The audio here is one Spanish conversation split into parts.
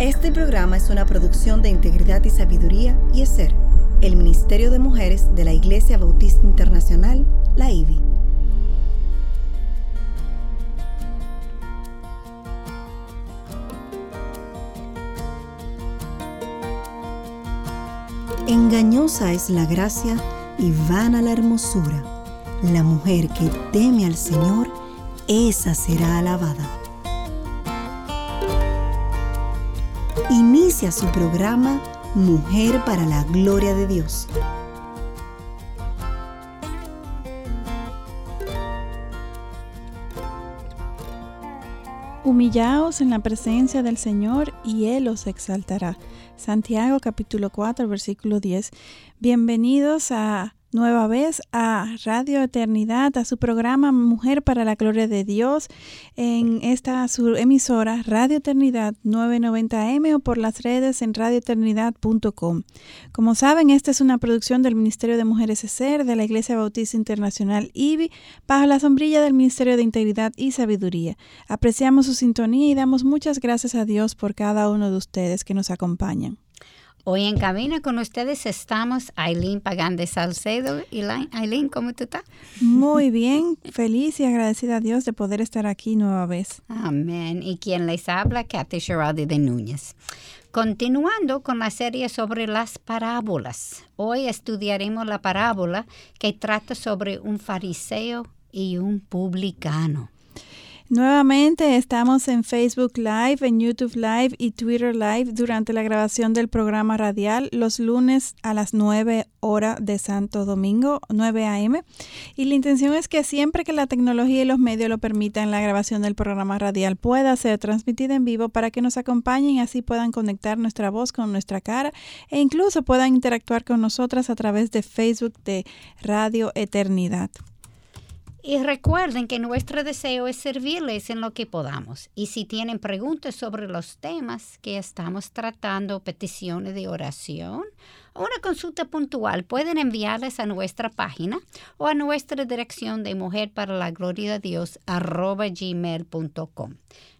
Este programa es una producción de Integridad y Sabiduría y ESER, el Ministerio de Mujeres de la Iglesia Bautista Internacional, la IBI. Engañosa es la gracia y vana la hermosura. La mujer que teme al Señor, esa será alabada. Inicia su programa Mujer para la Gloria de Dios. Humillaos en la presencia del Señor y Él os exaltará. Santiago capítulo 4 versículo 10. Bienvenidos a nueva vez a Radio Eternidad, a su programa Mujer para la Gloria de Dios, en esta su emisora Radio Eternidad 990M o por las redes en radioeternidad.com. Como saben, esta es una producción del Ministerio de Mujeres ESER de la Iglesia Bautista Internacional IBI bajo la sombrilla del Ministerio de Integridad y Sabiduría. Apreciamos su sintonía y damos muchas gracias a Dios por cada uno de ustedes que nos acompañan. Hoy en cabina con ustedes estamos Aileen Pagán Salcedo. Aileen, ¿cómo tú estás? Muy bien, feliz y agradecida a Dios de poder estar aquí nueva vez. Amén. Y quien les habla, Kathy Geraldi de Núñez. Continuando con la serie sobre las parábolas. Hoy estudiaremos la parábola que trata sobre un fariseo y un publicano. Nuevamente estamos en Facebook Live, en YouTube Live y Twitter Live durante la grabación del programa radial los lunes a las 9 horas de Santo Domingo, 9 a.m. Y la intención es que siempre que la tecnología y los medios lo permitan, la grabación del programa radial pueda ser transmitida en vivo para que nos acompañen y así puedan conectar nuestra voz con nuestra cara e incluso puedan interactuar con nosotras a través de Facebook de Radio Eternidad. Y recuerden que nuestro deseo es servirles en lo que podamos. Y si tienen preguntas sobre los temas que estamos tratando, peticiones de oración o una consulta puntual, pueden enviarles a nuestra página o a nuestra dirección de mujer para la gloria de Dios gmail.com.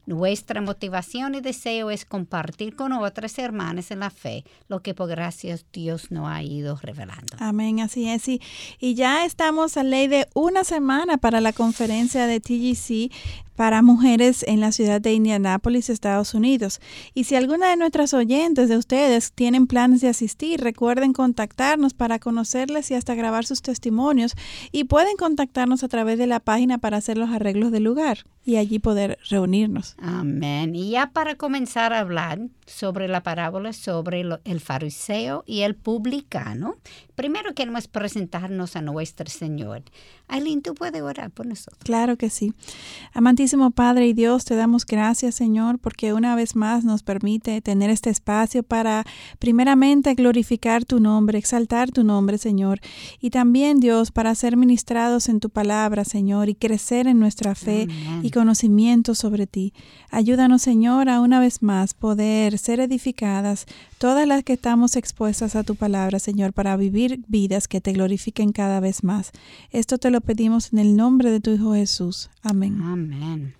Nuestra motivación y deseo es compartir con otras hermanas en la fe lo que por gracias Dios nos ha ido revelando. Amén, así es. Y, y ya estamos a ley de una semana para la conferencia de TGC para mujeres en la ciudad de Indianápolis, Estados Unidos. Y si alguna de nuestras oyentes de ustedes tienen planes de asistir, recuerden contactarnos para conocerles y hasta grabar sus testimonios. Y pueden contactarnos a través de la página para hacer los arreglos del lugar y allí poder reunirnos. Amén. Y ya para comenzar a hablar sobre la parábola sobre el fariseo y el publicano, primero queremos presentarnos a nuestro Señor. Aileen, ¿tú puedes orar por nosotros? Claro que sí. Amantísimo Padre y Dios, te damos gracias, Señor, porque una vez más nos permite tener este espacio para, primeramente, glorificar tu nombre, exaltar tu nombre, Señor, y también, Dios, para ser ministrados en tu palabra, Señor, y crecer en nuestra fe y conocimiento sobre ti. Ayúdanos, Señor, a una vez más poder ser edificadas todas las que estamos expuestas a tu palabra, Señor, para vivir vidas que te glorifiquen cada vez más. Esto te lo pedimos en el nombre de tu Hijo Jesús. Amén. Amén.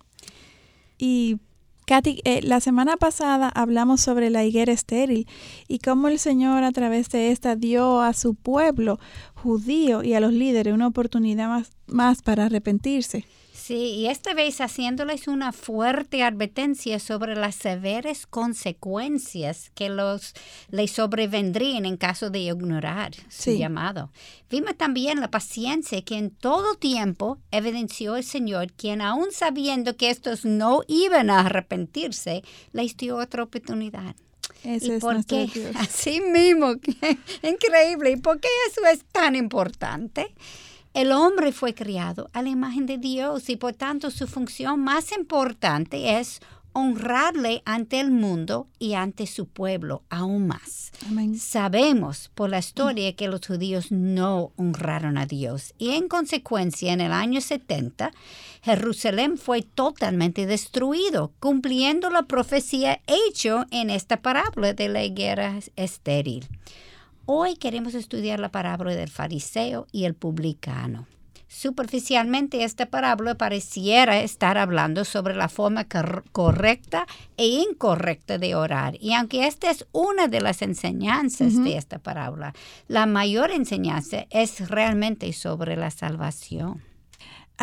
Y Katy, eh, la semana pasada hablamos sobre la higuera estéril y cómo el Señor a través de esta dio a su pueblo judío y a los líderes una oportunidad más, más para arrepentirse. Sí, y esta vez haciéndoles una fuerte advertencia sobre las severas consecuencias que los les sobrevendrían en caso de ignorar su llamado. Vimos también la paciencia que en todo tiempo evidenció el Señor, quien aún sabiendo que estos no iban a arrepentirse, les dio otra oportunidad. Ese ¿Y es por qué? Dios. Así mismo, increíble. ¿Y por qué eso es tan importante? El hombre fue criado a la imagen de Dios y por tanto su función más importante es honrarle ante el mundo y ante su pueblo aún más. Amén. Sabemos por la historia que los judíos no honraron a Dios y en consecuencia en el año 70 Jerusalén fue totalmente destruido, cumpliendo la profecía hecha en esta parábola de la guerra estéril. Hoy queremos estudiar la parábola del fariseo y el publicano. Superficialmente esta parábola pareciera estar hablando sobre la forma correcta e incorrecta de orar. Y aunque esta es una de las enseñanzas de esta parábola, la mayor enseñanza es realmente sobre la salvación.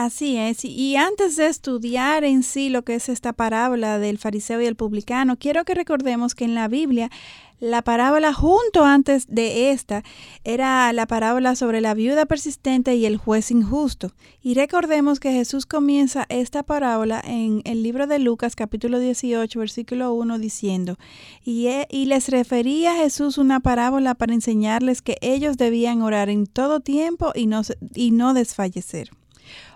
Así es. Y antes de estudiar en sí lo que es esta parábola del fariseo y el publicano, quiero que recordemos que en la Biblia la parábola junto antes de esta era la parábola sobre la viuda persistente y el juez injusto. Y recordemos que Jesús comienza esta parábola en el libro de Lucas capítulo 18 versículo 1 diciendo, y, y les refería a Jesús una parábola para enseñarles que ellos debían orar en todo tiempo y no, y no desfallecer.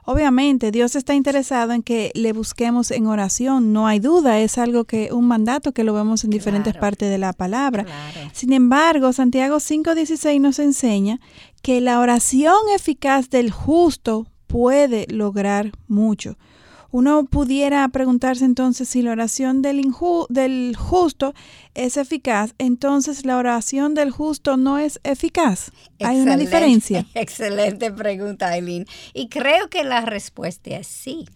Obviamente, Dios está interesado en que le busquemos en oración, no hay duda, es algo que un mandato que lo vemos en diferentes partes de la palabra. Sin embargo, Santiago 5:16 nos enseña que la oración eficaz del justo puede lograr mucho. Uno pudiera preguntarse entonces si la oración del, del justo es eficaz, entonces la oración del justo no es eficaz. Hay una diferencia. Excelente pregunta, Aileen. Y creo que la respuesta es sí.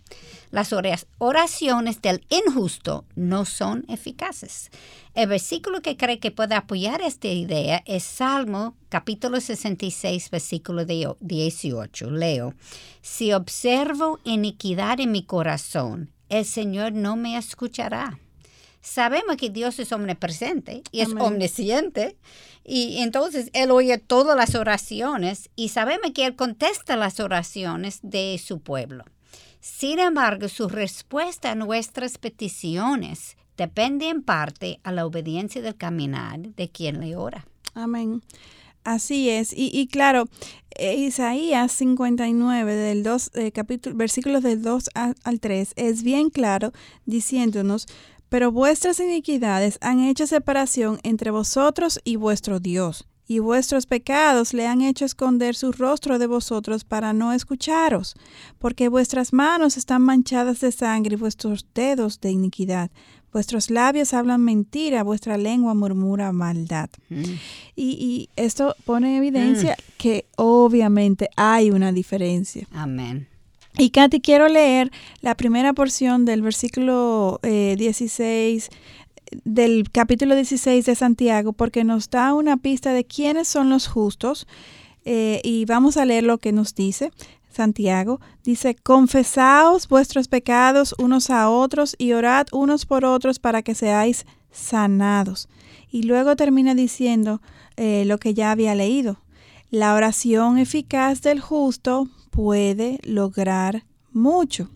Las oraciones del injusto no son eficaces. El versículo que cree que puede apoyar esta idea es Salmo capítulo 66, versículo 18. Leo, si observo iniquidad en mi corazón, el Señor no me escuchará. Sabemos que Dios es omnipresente y es omnisciente. Y entonces Él oye todas las oraciones y sabemos que Él contesta las oraciones de su pueblo. Sin embargo, su respuesta a nuestras peticiones depende en parte a la obediencia del caminar de quien le ora. Amén. Así es. Y, claro, eh, Isaías 59, del 2, eh, capítulo, versículos del 2 al 3, es bien claro diciéndonos, pero vuestras iniquidades han hecho separación entre vosotros y vuestro Dios, y vuestros pecados le han hecho esconder su rostro de vosotros para no escucharos, porque vuestras manos están manchadas de sangre y vuestros dedos de iniquidad. Vuestros labios hablan mentira, vuestra lengua murmura maldad. Mm. Y, esto pone en evidencia mm. que obviamente hay una diferencia. Amén. Y Katy, quiero leer la primera porción del versículo 16 eh, del capítulo 16 de Santiago porque nos da una pista de quiénes son los justos eh, y vamos a leer lo que nos dice. Santiago dice, confesaos vuestros pecados unos a otros y orad unos por otros para que seáis sanados. Y luego termina diciendo eh, lo que ya había leído. La oración eficaz del justo puede lograr mucho.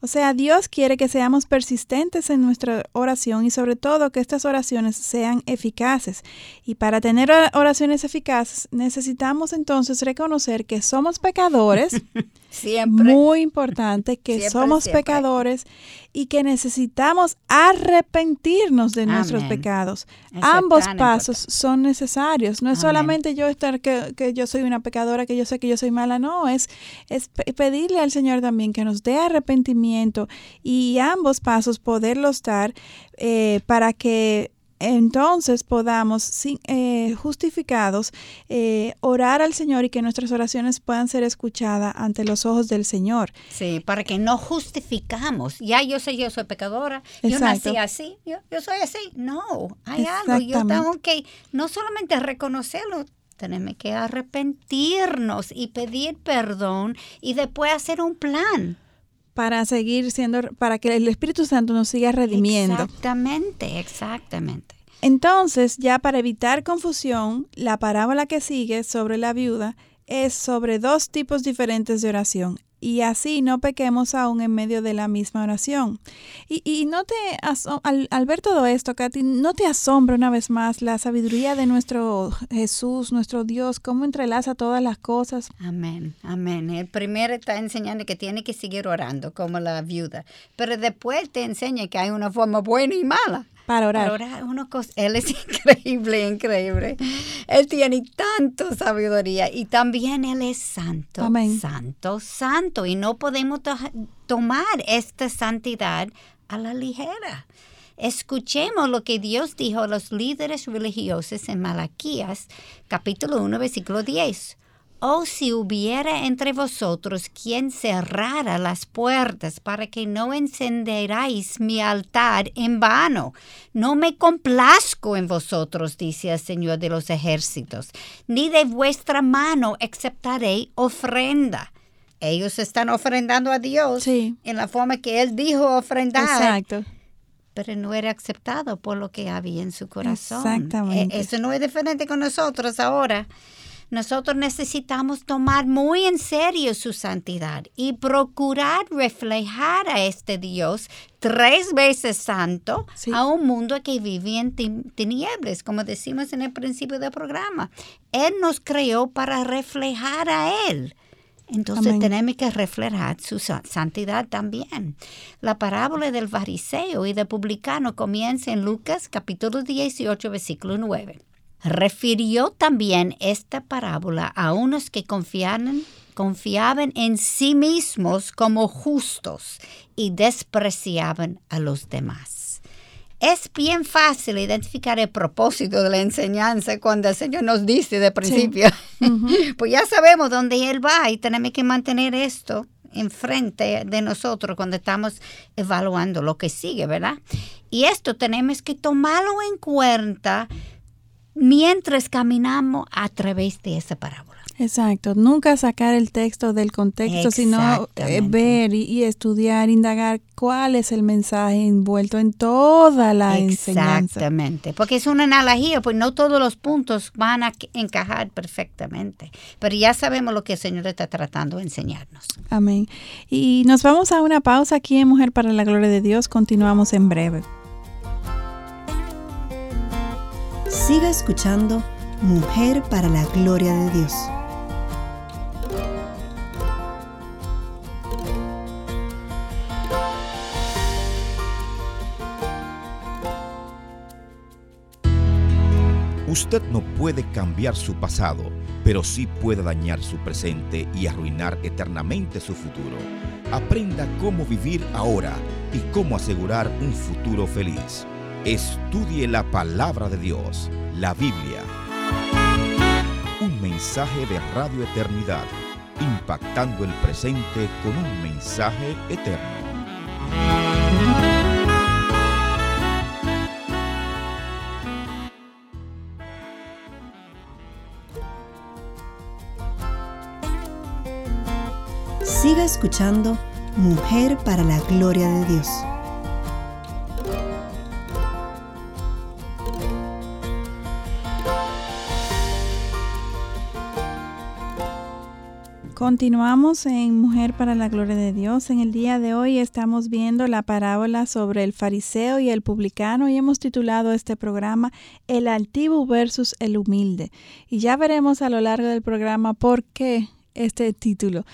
O sea, Dios quiere que seamos persistentes en nuestra oración y sobre todo que estas oraciones sean eficaces. Y para tener oraciones eficaces necesitamos entonces reconocer que somos pecadores. siempre. Muy importante que somos pecadores y que necesitamos arrepentirnos de nuestros pecados. Ambos pasos son necesarios. No es solamente yo estar que, que, yo soy una pecadora, que yo sé que yo soy mala, no, es, es pedirle al Señor también que nos dé arrepentimiento y ambos pasos poderlos dar eh, para que entonces podamos, eh, justificados, eh, orar al Señor y que nuestras oraciones puedan ser escuchadas ante los ojos del Señor. Sí, para que no justificamos. Ya yo sé, yo soy pecadora, yo nací así, yo, soy así. No, hay algo. Yo tengo que no solamente reconocerlo, tenemos que arrepentirnos y pedir perdón y después hacer un plan para seguir siendo, para que el Espíritu Santo nos siga redimiendo. Exactamente, exactamente. Entonces, ya para evitar confusión, la parábola que sigue sobre la viuda es sobre dos tipos diferentes de oración y así no pequemos aún en medio de la misma oración. Y, no te al, al, ver todo esto, Katy, no te asombra una vez más la sabiduría de nuestro Jesús, nuestro Dios, cómo entrelaza todas las cosas. Amén, amén. El primero está enseñando que tiene que seguir orando como la viuda, pero después te enseña que hay una forma buena y mala para orar. Para orar él es increíble, increíble. Él tiene tanto sabiduría y también Él es santo. Amén. Santo, santo. Y no podemos tomar esta santidad a la ligera. Escuchemos lo que Dios dijo a los líderes religiosos en Malaquías, capítulo 1, versículo 10. O si hubiera entre vosotros quien cerrara las puertas para que no encenderáis mi altar en vano. No me complazco en vosotros, dice el Señor de los ejércitos, ni de vuestra mano aceptaré ofrenda. Ellos están ofrendando a Dios en la forma que Él dijo ofrendar. Exacto pero no era aceptado por lo que había en su corazón. Exactamente. E, eso no es diferente con nosotros ahora. Nosotros necesitamos tomar muy en serio su santidad y procurar reflejar a este Dios tres veces santo a un mundo que vive en tinieblas, como decimos en el principio del programa. Él nos creó para reflejar a Él. Entonces tenemos que reflejar su santidad también. La parábola del fariseo y del publicano comienza en Lucas capítulo 18, versículo 9 refirió también esta parábola a unos que confiaban, confiaban en sí mismos como justos y despreciaban a los demás. Es bien fácil identificar el propósito de la enseñanza cuando el Señor nos dice de principio, pues ya sabemos dónde Él va y tenemos que mantener esto enfrente de nosotros cuando estamos evaluando lo que sigue, ¿verdad? Y esto tenemos que tomarlo en cuenta mientras caminamos a través de esa parábola. Exacto, nunca sacar el texto del contexto, sino eh, ver y, estudiar, indagar cuál es el mensaje envuelto en toda la enseñanza. Exactamente, porque es una analogía, pues no todos los puntos van a encajar perfectamente, pero ya sabemos lo que el Señor está tratando de enseñarnos. Amén. Y nos vamos a una pausa aquí en Mujer para la Gloria de Dios, continuamos en breve. Siga escuchando Mujer para la Gloria de Dios. Usted no puede cambiar su pasado, pero sí puede dañar su presente y arruinar eternamente su futuro. Aprenda cómo vivir ahora y cómo asegurar un futuro feliz. Estudie la palabra de Dios, la Biblia. Un mensaje de Radio Eternidad, impactando el presente con un mensaje eterno. Siga escuchando Mujer para la Gloria de Dios. Continuamos en Mujer para la Gloria de Dios. En el día de hoy estamos viendo la parábola sobre el fariseo y el publicano y hemos titulado este programa El altivo versus el humilde. Y ya veremos a lo largo del programa por qué este título.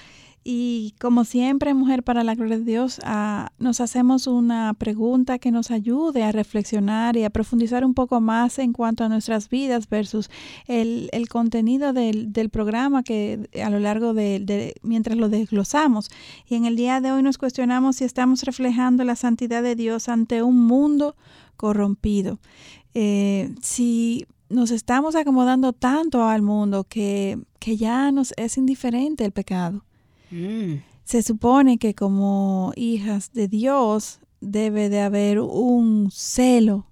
Y como siempre, Mujer para la Gloria de Dios, ah, nos hacemos una pregunta que nos ayude a reflexionar y a profundizar un poco más en cuanto a nuestras vidas versus el, contenido del, programa que a lo largo de, mientras lo desglosamos. Y en el día de hoy nos cuestionamos si estamos reflejando la santidad de Dios ante un mundo corrompido. Eh, si nos estamos acomodando tanto al mundo que, que ya nos es indiferente el pecado. Mm. Se supone que como hijas de Dios debe de haber un celo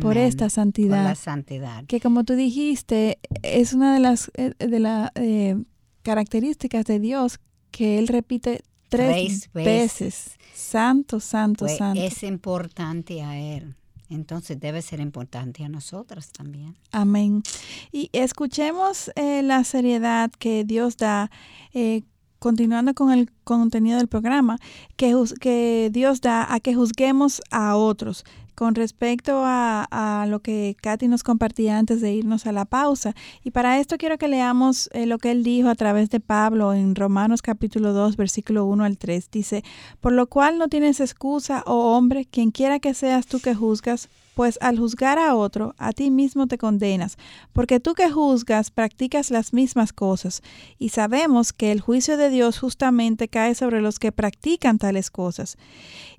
por esta santidad. la santidad. Que como tú dijiste, es una de las eh, de las eh, características de Dios que Él repite tres, veces. Santo, santo, pues santo. Es importante a Él. Entonces debe ser importante a nosotras también. Amén. Y escuchemos eh, la seriedad que Dios da continuando con el contenido del programa, que, que Dios da a que juzguemos a otros con respecto a, lo que Katy nos compartía antes de irnos a la pausa. Y para esto quiero que leamos eh, lo que él dijo a través de Pablo en Romanos capítulo 2, versículo 1 al 3. Dice, por lo cual no tienes excusa, oh hombre, quien quiera que seas tú que juzgas, pues al juzgar a otro, a ti mismo te condenas, porque tú que juzgas practicas las mismas cosas, y sabemos que el juicio de Dios justamente cae sobre los que practican tales cosas.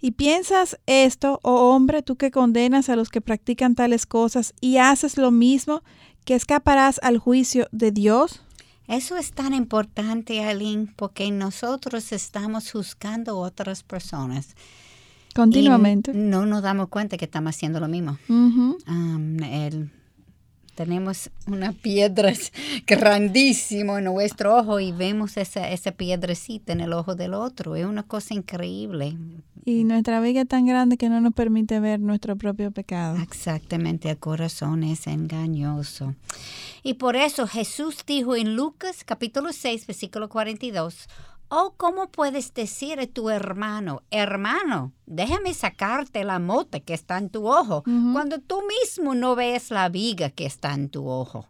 Y piensas esto, oh hombre, tú que condenas a los que practican tales cosas y haces lo mismo, que escaparás al juicio de Dios. Eso es tan importante, Aline, porque nosotros estamos juzgando a otras personas. Continuamente. no nos damos cuenta que estamos haciendo lo mismo. el tenemos una piedra grandísima en nuestro ojo y vemos esa, esa piedrecita en el ojo del otro. Es una cosa increíble. Y nuestra viga es tan grande que no nos permite ver nuestro propio pecado. Exactamente, el corazón es engañoso. Y por eso Jesús dijo en Lucas capítulo 6, versículo 42, Oh, ¿cómo puedes decir a tu hermano, hermano, déjame sacarte la mota que está en tu ojo, cuando tú mismo no ves la viga que está en tu ojo?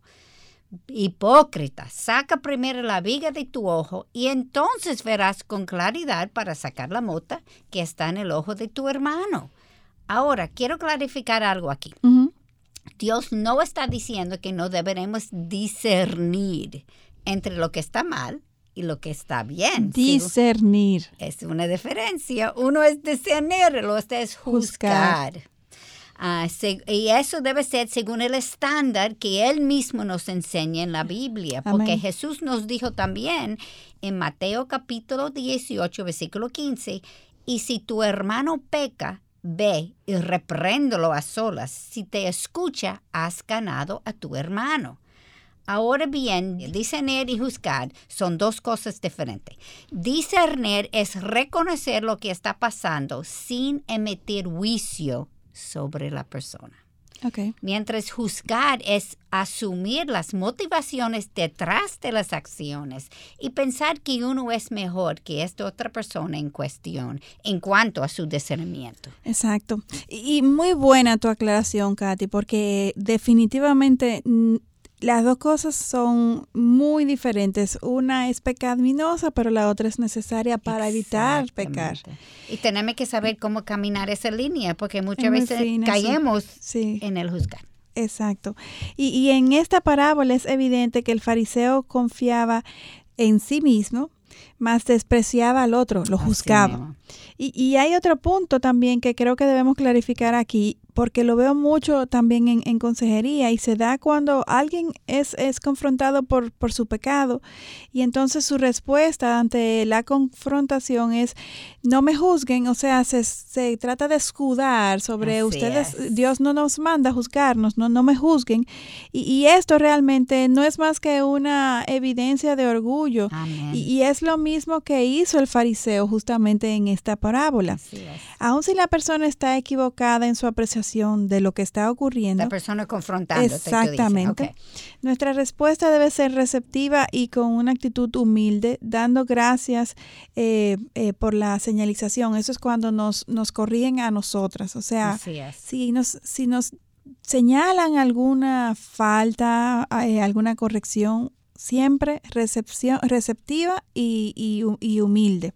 Hipócrita, saca primero la viga de tu ojo y entonces verás con claridad para sacar la mota que está en el ojo de tu hermano. Ahora, quiero clarificar algo aquí. Dios no está diciendo que no deberemos discernir entre lo que está mal y lo que está bien. Discernir. Es una diferencia. Uno es discernir, el otro es juzgar. Ah, y eso debe ser según el estándar que Él mismo nos enseña en la Biblia, porque Jesús nos dijo también en Mateo capítulo 18, versículo 15, y si tu hermano peca, ve y repréndelo a solas. Si te escucha, has ganado a tu hermano. Ahora bien, discernir y juzgar son dos cosas diferentes. Discernir es reconocer lo que está pasando sin emitir juicio sobre la persona. Okay. Mientras juzgar es asumir las motivaciones detrás de las acciones y pensar que uno es mejor que esta otra persona en cuestión en cuanto a su discernimiento. Exacto. Y muy buena tu aclaración, Katy, porque definitivamente las dos cosas son muy diferentes. Una es pecaminosa, pero la otra es necesaria para evitar pecar. Y tenemos que saber cómo caminar esa línea, porque muchas veces caemos en el juzgar. Exacto. Y, y en esta parábola es evidente que el fariseo confiaba en sí mismo, más despreciaba al otro, lo juzgaba. Y, y, hay otro punto también que creo que debemos clarificar aquí, porque lo veo mucho también en, consejería y se da cuando alguien es, es confrontado por, por, su pecado y entonces su respuesta ante la confrontación es no me juzguen, o sea, se, se trata de escudar sobre ustedes, Dios no nos manda a juzgarnos, no, no me juzguen. Y, y esto realmente no es más que una evidencia de orgullo. Y, y, es lo mismo que hizo el fariseo justamente en esta parábola. Aun si la persona está equivocada en su apreciación, de lo que está ocurriendo. La persona confrontando. Exactamente. Nuestra respuesta debe ser receptiva y con una actitud humilde, dando gracias eh, eh, por la señalización. Eso es cuando nos, nos corrigen a nosotras. O sea, si nos, si nos señalan alguna falta, eh, alguna corrección, siempre recepción, receptiva y, y, humilde.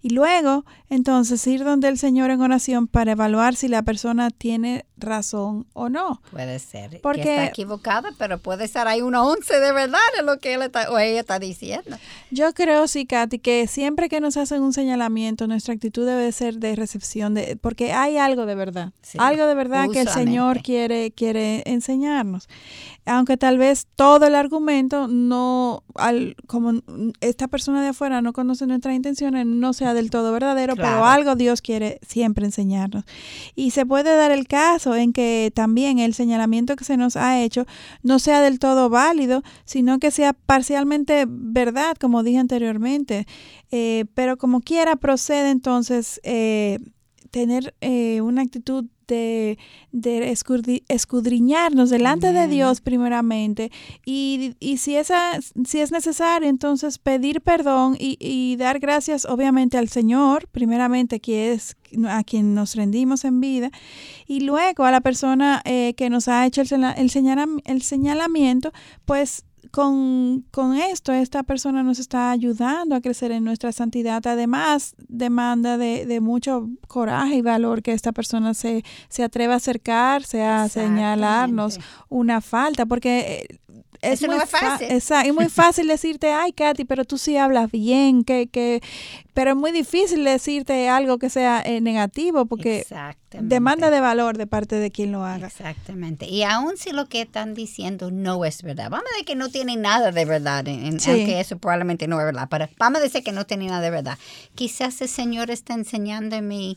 Y luego, entonces, ir donde el Señor en oración para evaluar si la persona tiene razón o no. Puede ser porque que está equivocada, pero puede estar ahí una once de verdad en lo que él está, o ella está diciendo. Yo creo, sí, Katy, que siempre que nos hacen un señalamiento, nuestra actitud debe ser de recepción, de, porque hay algo de verdad, algo de verdad que el Señor quiere, quiere enseñarnos. Aunque tal vez todo el argumento no, al, como esta persona de afuera no conoce nuestras intenciones, no sea del todo verdadero, pero algo Dios quiere siempre enseñarnos. Y se puede dar el caso en que también el señalamiento que se nos ha hecho no sea del todo válido, sino que sea parcialmente verdad, como dije anteriormente. Eh, pero como quiera procede entonces eh, tener eh, una actitud de, escudriñarnos delante de Dios primeramente. Y, si, esa, si es necesario entonces pedir perdón y, dar gracias obviamente al Señor primeramente que es a quien nos rendimos en vida y luego a la persona eh, que nos ha hecho el, el señalamiento pues con, esto, esta persona nos está ayudando a crecer en nuestra santidad. Además, demanda de, mucho coraje y valor que esta persona se, se atreva a acercarse, a señalarnos una falta, porque es Eso muy no es fa- fácil. esa- es muy fácil decirte, ay, Katy, pero tú sí hablas bien, que, que, pero es muy difícil decirte algo que sea eh, negativo porque demanda de valor de parte de quien lo haga. Exactamente. Y aun si lo que están diciendo no es verdad, vamos a decir que no tiene nada de verdad, en- en- Sí. aunque eso probablemente no es verdad, pero vamos a decir que no tiene nada de verdad. Quizás el Señor está enseñándome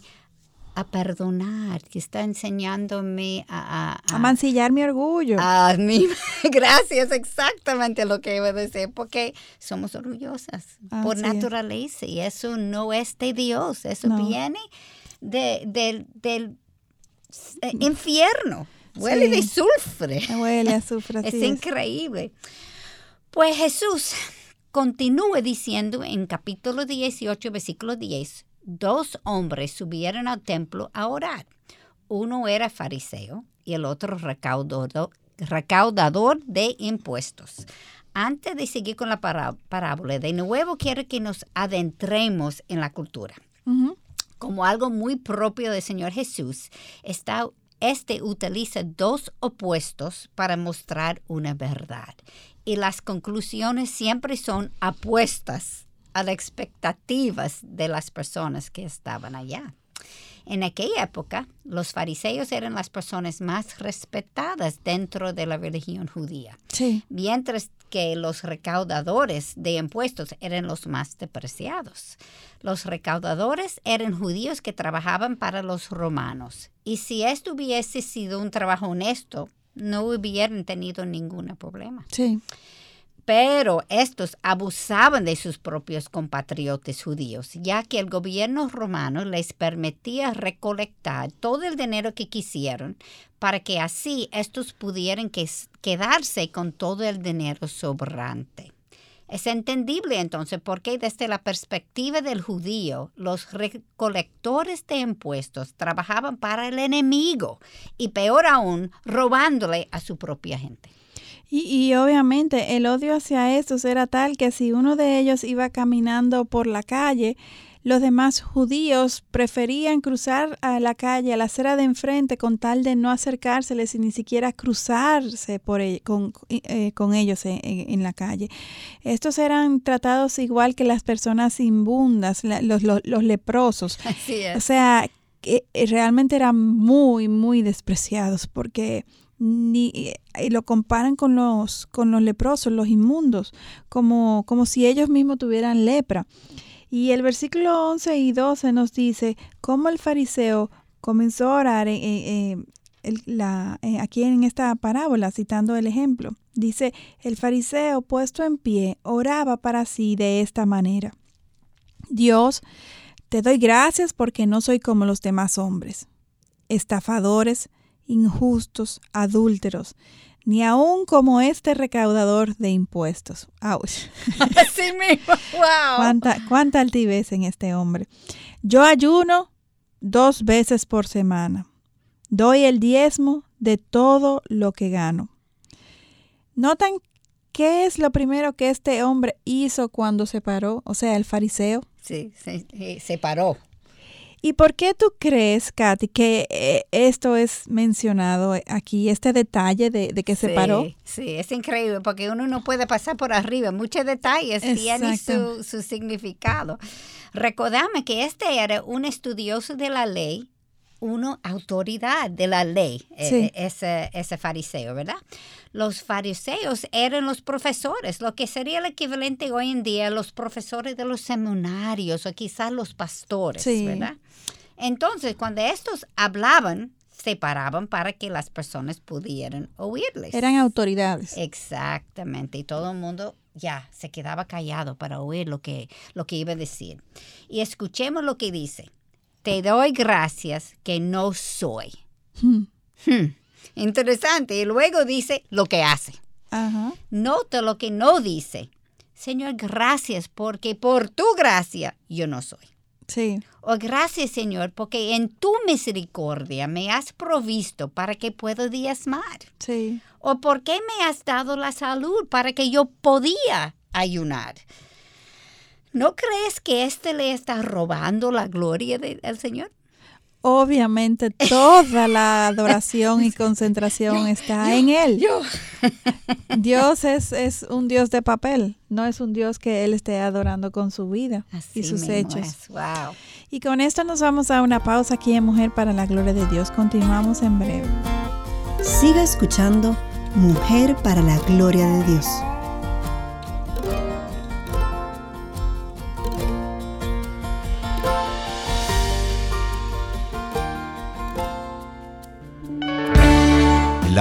a perdonar, que está enseñándome a... a, A mancillar mi orgullo. a mí, gracias, exactamente lo que iba a decir, porque somos orgullosas por naturaleza y eso no es de Dios, eso No. viene de, del, del eh, infierno, huele de Sí. sulfre. Me huele a azufre, Es es. increíble. Pues Jesús continúa diciendo en capítulo 18, versículo 10, dos hombres subieron al templo a orar. Uno era fariseo y el otro recaudador, recaudador de impuestos. Antes de seguir con la pará- parábola, de nuevo quiero que nos adentremos en la cultura como algo muy propio del Señor Jesús, está, este utiliza dos opuestos para mostrar una verdad. Y las conclusiones siempre son apuestas a las expectativas de las personas que estaban allá. En aquella época, los fariseos eran las personas más respetadas dentro de la religión judía Sí, mientras que los recaudadores de impuestos eran los más despreciados. Los recaudadores eran judíos que trabajaban para los romanos, y si esto hubiese sido un trabajo honesto, no hubieran tenido ningún problema. sí. Pero estos abusaban de sus propios compatriotas judíos, ya que el gobierno romano les permitía recolectar todo el dinero que quisieran para que así estos pudieran que- quedarse con todo el dinero sobrante. Es entendible entonces por qué desde la perspectiva del judío los recolectores de impuestos trabajaban para el enemigo y peor aún robándole a su propia gente. Y, y obviamente el odio hacia estos era tal que si uno de ellos iba caminando por la calle, los demás judíos preferían cruzar a la calle, a la acera de enfrente, con tal de no acercárseles y ni siquiera cruzarse por e- con, eh, con ellos en, la calle. Estos eran tratados igual que las personas inmundas, la- los, los- los leprosos. Así O sea, que eh, realmente eran muy, muy despreciados porque ni y lo comparan con los con los leprosos, los inmundos, como como si ellos mismos tuvieran lepra. Y el versículo 11 y 12 nos dice cómo el fariseo comenzó a orar en- aquí en esta parábola, citando el ejemplo. Dice, el fariseo puesto en pie oraba para sí de esta manera. Dios, te doy gracias porque no soy como los demás hombres, estafadores, injustos, adúlteros, ni aun como este recaudador de impuestos. Ouch. Así mismo, wow. ¿Cuánta, cuánta altivez en este hombre. Yo ayuno dos veces por semana. Doy el diezmo de todo lo que gano. ¿Notan qué es lo primero que este hombre hizo cuando se paró? O sea, el fariseo. Sí, se paró. ¿Y por qué tú crees, Katy, que eh, esto es mencionado aquí, este detalle de, de que se paró? Sí, es increíble porque uno no puede pasar por arriba. Muchos detalles tienen su, su significado. Recordame que este era un estudioso de la ley, una autoridad de la ley, eh, Sí. eh, ese, ese fariseo, ¿verdad? Los fariseos eran los profesores, lo que sería el equivalente hoy en día a los profesores de los seminarios o quizás los pastores, Sí. ¿verdad? Entonces, cuando estos hablaban, se paraban para que las personas pudieran oírles. Eran autoridades. Exactamente, y todo el mundo ya se quedaba callado para oír lo que, lo que iba a decir. Y escuchemos lo que dice. Te doy gracias que no soy. Hmm. Hmm, Interesante. Y luego dice lo que hace. Ajá. Nota lo que no dice. Señor, gracias porque por tu gracia yo no soy. Sí. Oh, gracias, Señor, porque en tu misericordia me has provisto para que pueda diezmar. Sí. ¿O por qué me has dado la salud para que yo podía ayunar? ¿No crees que este le está robando la gloria de- al Señor? obviamente toda la adoración y concentración está en Él. Dios es, es, un Dios de papel, no es un Dios que Él esté adorando con su vida y sus hechos. Y con esto nos vamos a una pausa aquí en Mujer para la Gloria de Dios. Continuamos en breve. Siga escuchando Mujer para la Gloria de Dios.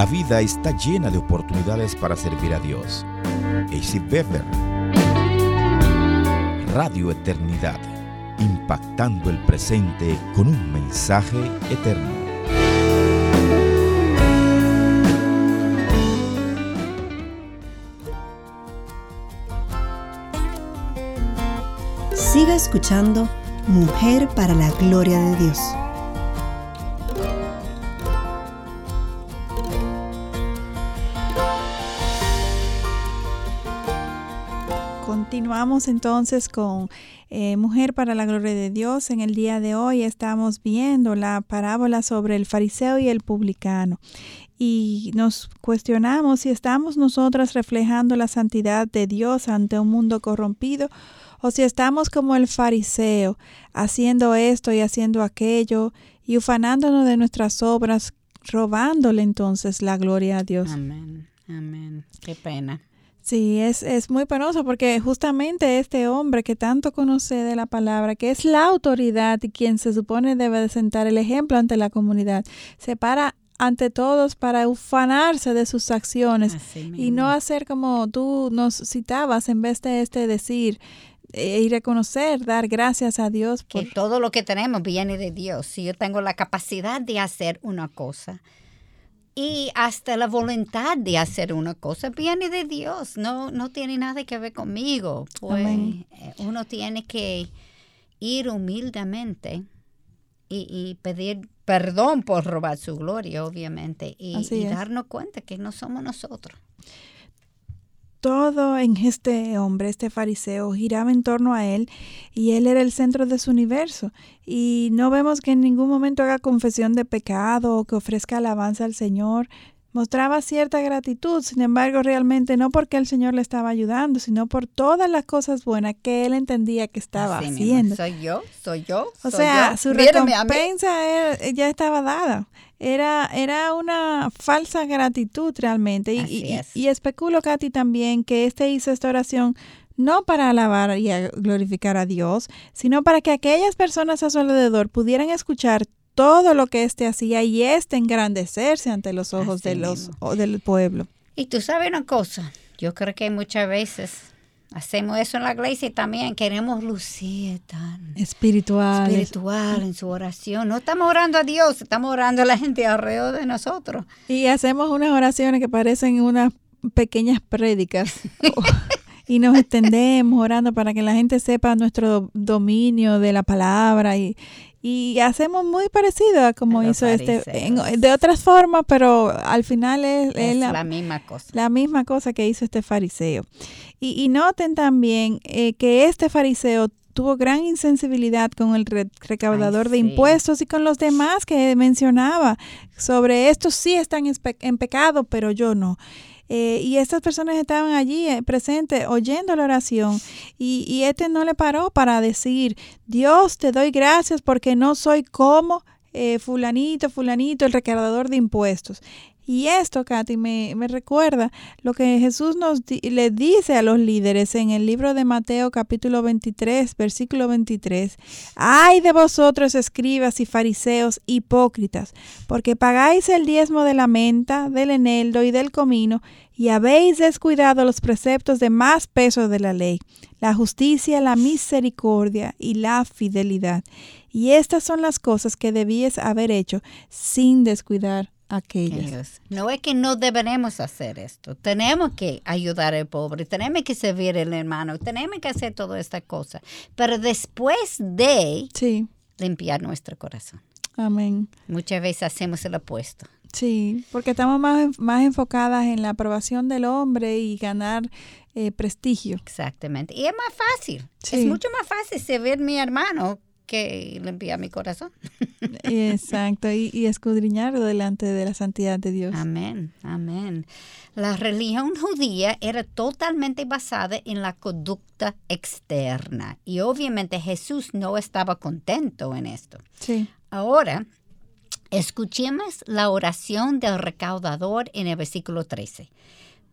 La vida está llena de oportunidades para servir a Dios. AC Bever. Radio Eternidad. Impactando el presente con un mensaje eterno. Siga escuchando Mujer para la Gloria de Dios. Continuamos entonces con eh, Mujer para la Gloria de Dios. En el día de hoy estamos viendo la parábola sobre el fariseo y el publicano. Y nos cuestionamos si estamos nosotras reflejando la santidad de Dios ante un mundo corrompido o si estamos como el fariseo, haciendo esto y haciendo aquello y ufanándonos de nuestras obras, robándole entonces la gloria a Dios. Amén, amén. Qué pena. Sí, es, es muy penoso porque justamente este hombre que tanto conoce de la palabra, que es la autoridad y quien se supone debe de sentar el ejemplo ante la comunidad, se para ante todos para ufanarse de sus acciones y no hacer como tú nos citabas en vez de este decir eh, y reconocer, dar gracias a Dios. Que todo lo que tenemos viene de Dios. Si yo tengo la capacidad de hacer una cosa, y hasta la voluntad de hacer una cosa viene de Dios, no, no tiene nada que ver conmigo. Pues eh, uno tiene que ir humildemente y, pedir perdón por robar su gloria, obviamente, y darnos cuenta que no somos nosotros todo en este hombre, este fariseo, giraba en torno a él y él era el centro de su universo. Y no vemos que en ningún momento haga confesión de pecado o que ofrezca alabanza al Señor. Mostraba cierta gratitud, sin embargo, realmente no porque el Señor le estaba ayudando, sino por todas las cosas buenas que él entendía que estaba haciendo. Soy yo, soy yo. O sea, su recompensa ya estaba dada era, era una falsa gratitud realmente. Y, y, especulo, Katy, también que este hizo esta oración no para alabar y glorificar a Dios, sino para que aquellas personas a su alrededor pudieran escuchar todo lo que éste hacía y éste engrandecerse ante los ojos de los, del pueblo. Y tú sabes una cosa, yo creo que muchas veces Hacemos eso en la iglesia y también queremos lucir tan espiritual. Espiritual en su oración. No estamos orando a Dios, estamos orando a la gente alrededor de nosotros. Y hacemos unas oraciones que parecen unas pequeñas prédicas. y nos extendemos orando para que la gente sepa nuestro dominio de la palabra y, y hacemos muy parecido a como hizo este, de otras formas, pero al final es, la, misma cosa. La misma cosa que hizo este fariseo. Y, noten también eh, que este fariseo tuvo gran insensibilidad con el recaudador de impuestos y con los demás que mencionaba sobre estos sí están en pecado, pero yo no. Eh, y estas personas estaban allí eh, presentes oyendo la oración y, y este no le paró para decir, Dios, te doy gracias porque no soy como eh, fulanito, fulanito, el recaudador de impuestos. Y esto, Katy, me, me recuerda lo que Jesús nos le dice a los líderes en el libro de Mateo capítulo 23, versículo 23. Ay de vosotros, escribas y fariseos hipócritas, porque pagáis el diezmo de la menta, del eneldo y del comino, y habéis descuidado los preceptos de más peso de la ley, la justicia, la misericordia y la fidelidad. Y estas son las cosas que debías haber hecho sin descuidar aquellas. No es que no deberemos hacer esto. Tenemos que ayudar al pobre, tenemos que servir al hermano, tenemos que hacer toda esta cosa. Pero después de limpiar nuestro corazón. Amén. Muchas veces hacemos el opuesto. Sí, porque estamos más, más enfocadas en la aprobación del hombre y ganar eh, prestigio. Exactamente. Y es más fácil. Es mucho más fácil servir a mi hermano que limpiar mi corazón. Exacto, y, y escudriñarlo delante de la santidad de Dios. Amén, amén. La religión judía era totalmente basada en la conducta externa y obviamente Jesús no estaba contento en esto. Sí. Ahora, escuchemos la oración del recaudador en el versículo 13.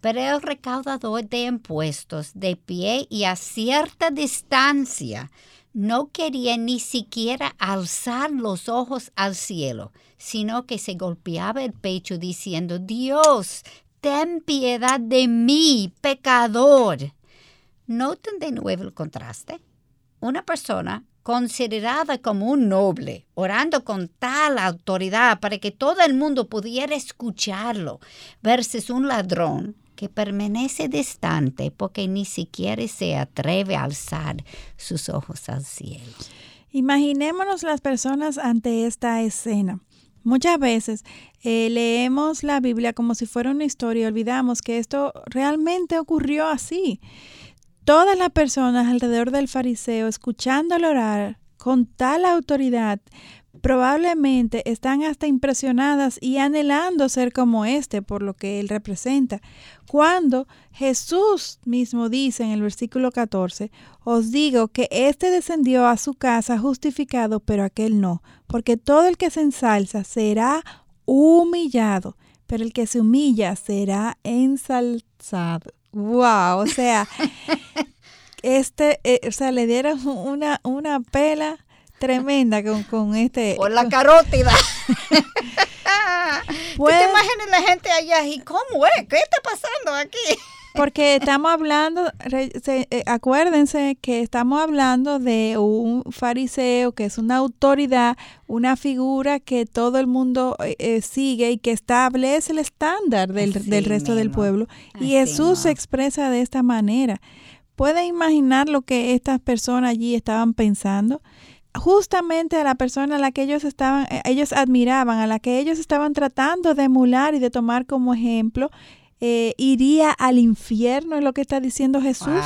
Pero el recaudador de impuestos, de pie y a cierta distancia, no quería ni siquiera alzar los ojos al cielo, sino que se golpeaba el pecho diciendo, Dios, ten piedad de mí, pecador. Noten de nuevo el contraste. Una persona considerada como un noble, orando con tal autoridad para que todo el mundo pudiera escucharlo, versus un ladrón que permanece distante porque ni siquiera se atreve a alzar sus ojos al cielo. Imaginémonos las personas ante esta escena. Muchas veces eh, leemos la Biblia como si fuera una historia y olvidamos que esto realmente ocurrió así. Todas las personas alrededor del fariseo escuchándolo orar con tal autoridad probablemente están hasta impresionadas y anhelando ser como este por lo que él representa. Cuando Jesús mismo dice en el versículo 14, os digo que éste descendió a su casa justificado, pero aquel no, porque todo el que se ensalza será humillado, pero el que se humilla será ensalzado. Wow, o sea, este, eh, o sea, le dieron una, una pela tremenda con, con este. Por la carótida. ¿Tú te imaginas la gente allá y cómo es? ¿Qué está pasando aquí? Porque estamos hablando, eh, acuérdense que estamos hablando de un fariseo que es una autoridad, una figura que todo el mundo eh, eh, sigue y que establece el estándar del, del resto del pueblo. y Jesús se expresa de esta manera. ¿Puede imaginar lo que estas personas allí estaban pensando? Justamente a la persona a la que ellos estaban, eh, ellos admiraban, a la que ellos estaban tratando de emular y de tomar como ejemplo, eh, iría al infierno, es lo que está diciendo Jesús.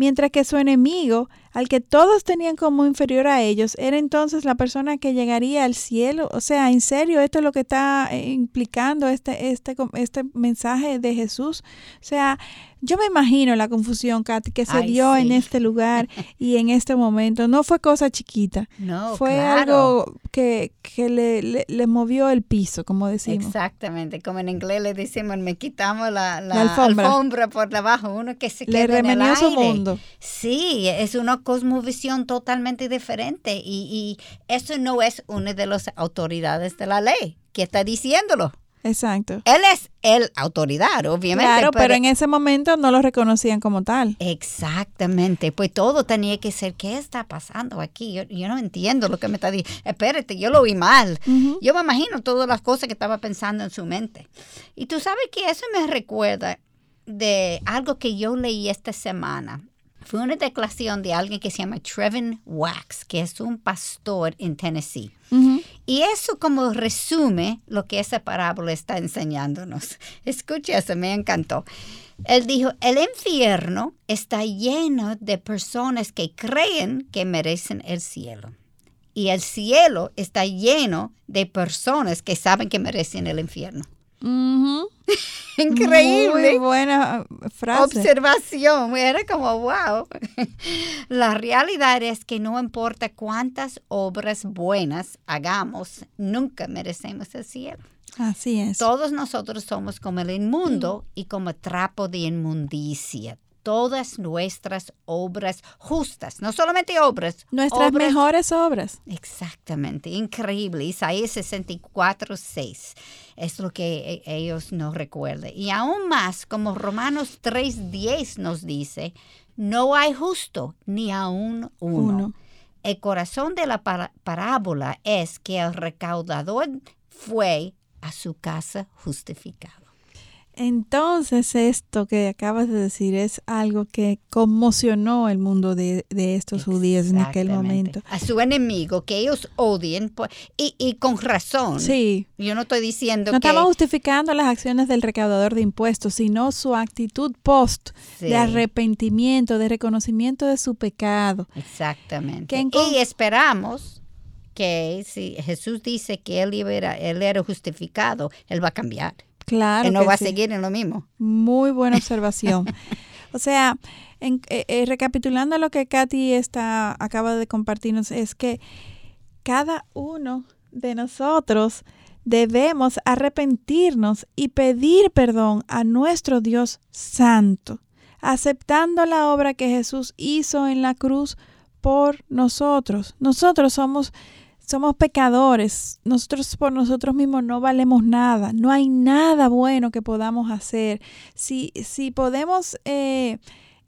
Mientras que su enemigo, al que todos tenían como inferior a ellos, era entonces la persona que llegaría al cielo. O sea, en serio, esto es lo que está eh, implicando este, este, este mensaje de Jesús. O sea, yo me imagino la confusión, Katy, que se dio en este lugar y en este momento. No fue cosa chiquita. No, Fue algo que, que le, le, movió el piso, como decimos. Exactamente. Como en inglés le decimos, me quitamos la, alfombra. por debajo. Uno que se queda en el aire. su mundo. Sí, es una cosmovisión totalmente diferente y, y eso no es una de las autoridades de la ley que está diciéndolo. Exacto. Él es el autoridad, obviamente. Claro, pero, en ese momento no lo reconocían como tal. Exactamente. Pues todo tenía que ser, ¿qué está pasando aquí? Yo, no entiendo lo que me está diciendo. Espérate, yo lo vi mal. Yo me imagino todas las cosas que estaba pensando en su mente. Y tú sabes que eso me recuerda de algo que yo leí esta semana fue una declaración de alguien que se llama Trevin Wax, que es un pastor en Tennessee. Y eso como resume lo que esa parábola está enseñándonos. Escucha eso, me encantó. Él dijo, el infierno está lleno de personas que creen que merecen el cielo. Y el cielo está lleno de personas que saben que merecen el infierno. Increíble. Muy buena frase. Observación. Era como, wow. La realidad es que no importa cuántas obras buenas hagamos, nunca merecemos el cielo. Así es. Todos nosotros somos como el inmundo y como trapo de inmundicia todas nuestras obras justas, no solamente obras. Nuestras mejores obras. Exactamente, increíble. Isaías 64, 6 es lo que e, ellos nos recuerdan. Y aún más, como Romanos 3, 10 nos dice, no hay justo ni aún uno. El corazón de la parábola es que el recaudador fue a su casa justificado. Entonces esto que acabas de decir es algo que conmocionó el mundo de, estos judíos en aquel momento. A su enemigo, que ellos odien, y, y, con razón. Sí. Yo no estoy diciendo no que... No estamos justificando las acciones del recaudador de impuestos, sino su actitud post de arrepentimiento, de reconocimiento de su pecado. Exactamente. y esperamos que si Jesús dice que él era, él era justificado, él va a cambiar. Claro. Que no va a seguir en lo mismo. Muy buena observación. o sea, en, eh, eh, recapitulando lo que Katy está, acaba de compartirnos, es que cada uno de nosotros debemos arrepentirnos y pedir perdón a nuestro Dios Santo, aceptando la obra que Jesús hizo en la cruz por nosotros. Nosotros somos somos pecadores, nosotros por nosotros mismos no valemos nada, no hay nada bueno que podamos hacer. Si, si podemos eh,